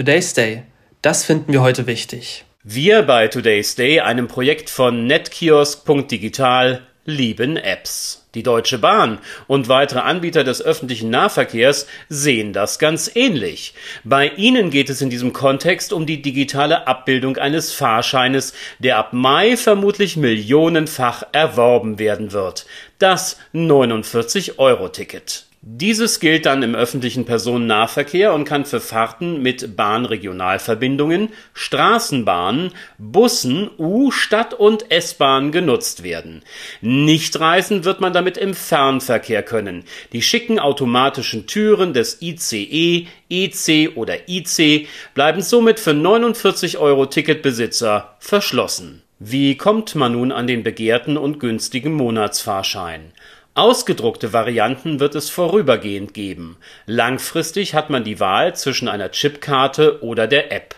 Today's Day. Das finden wir heute wichtig. Wir bei Today's Day, einem Projekt von netkiosk.digital, lieben Apps. Die Deutsche Bahn und weitere Anbieter des öffentlichen Nahverkehrs sehen das ganz ähnlich. Bei ihnen geht es in diesem Kontext um die digitale Abbildung eines Fahrscheines, der ab Mai vermutlich millionenfach erworben werden wird. Das 49-Euro-Ticket. Dieses gilt dann im öffentlichen Personennahverkehr und kann für Fahrten mit Bahnregionalverbindungen, Straßenbahnen, Bussen, U-, Stadt- und S-Bahn genutzt werden. Nicht reisen wird man damit im Fernverkehr können. Die schicken automatischen Türen des ICE, EC oder IC bleiben somit für 49 Euro Ticketbesitzer verschlossen. Wie kommt man nun an den begehrten und günstigen Monatsfahrschein? Ausgedruckte Varianten wird es vorübergehend geben. Langfristig hat man die Wahl zwischen einer Chipkarte oder der App.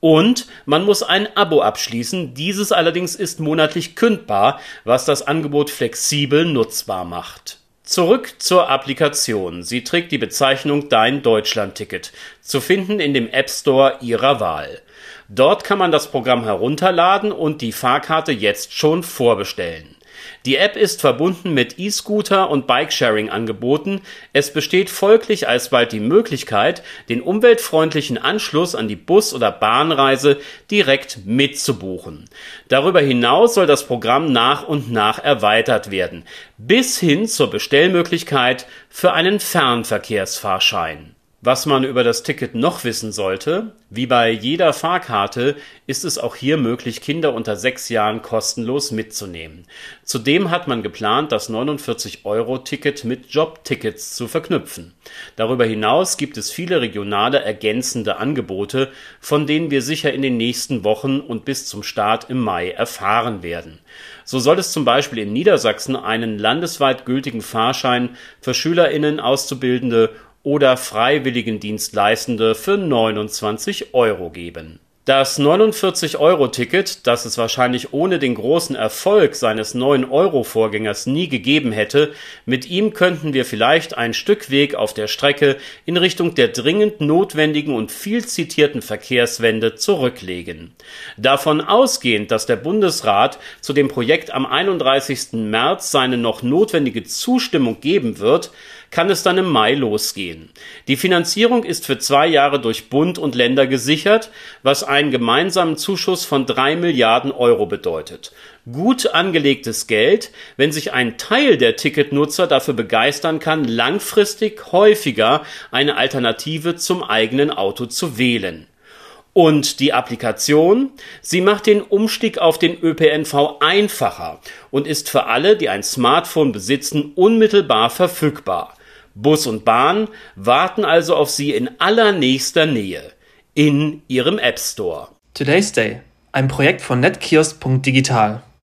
Und man muss ein Abo abschließen, dieses allerdings ist monatlich kündbar, was das Angebot flexibel nutzbar macht. Zurück zur Applikation. Sie trägt die Bezeichnung Dein Deutschland-Ticket, zu finden in dem App Store Ihrer Wahl. Dort kann man das Programm herunterladen und die Fahrkarte jetzt schon vorbestellen. Die App ist verbunden mit E-Scooter und Bikesharing-Angeboten, es besteht folglich alsbald die Möglichkeit, den umweltfreundlichen Anschluss an die Bus oder Bahnreise direkt mitzubuchen. Darüber hinaus soll das Programm nach und nach erweitert werden, bis hin zur Bestellmöglichkeit für einen Fernverkehrsfahrschein was man über das Ticket noch wissen sollte: Wie bei jeder Fahrkarte ist es auch hier möglich, Kinder unter sechs Jahren kostenlos mitzunehmen. Zudem hat man geplant, das 49-Euro-Ticket mit Jobtickets zu verknüpfen. Darüber hinaus gibt es viele regionale ergänzende Angebote, von denen wir sicher in den nächsten Wochen und bis zum Start im Mai erfahren werden. So soll es zum Beispiel in Niedersachsen einen landesweit gültigen Fahrschein für SchülerInnen, Auszubildende oder Freiwilligendienstleistende für 29 Euro geben das 49-Euro-Ticket, das es wahrscheinlich ohne den großen Erfolg seines 9-Euro-Vorgängers nie gegeben hätte, mit ihm könnten wir vielleicht ein Stück Weg auf der Strecke in Richtung der dringend notwendigen und viel zitierten Verkehrswende zurücklegen. Davon ausgehend, dass der Bundesrat zu dem Projekt am 31. März seine noch notwendige Zustimmung geben wird, kann es dann im Mai losgehen. Die Finanzierung ist für zwei Jahre durch Bund und Länder gesichert, was einen gemeinsamen Zuschuss von drei Milliarden Euro bedeutet. Gut angelegtes Geld, wenn sich ein Teil der Ticketnutzer dafür begeistern kann, langfristig häufiger eine Alternative zum eigenen Auto zu wählen. Und die Applikation? Sie macht den Umstieg auf den ÖPNV einfacher und ist für alle, die ein Smartphone besitzen, unmittelbar verfügbar. Bus und Bahn warten also auf Sie in allernächster Nähe in Ihrem App Store. Today's Day, ein Projekt von netkiosk.digital.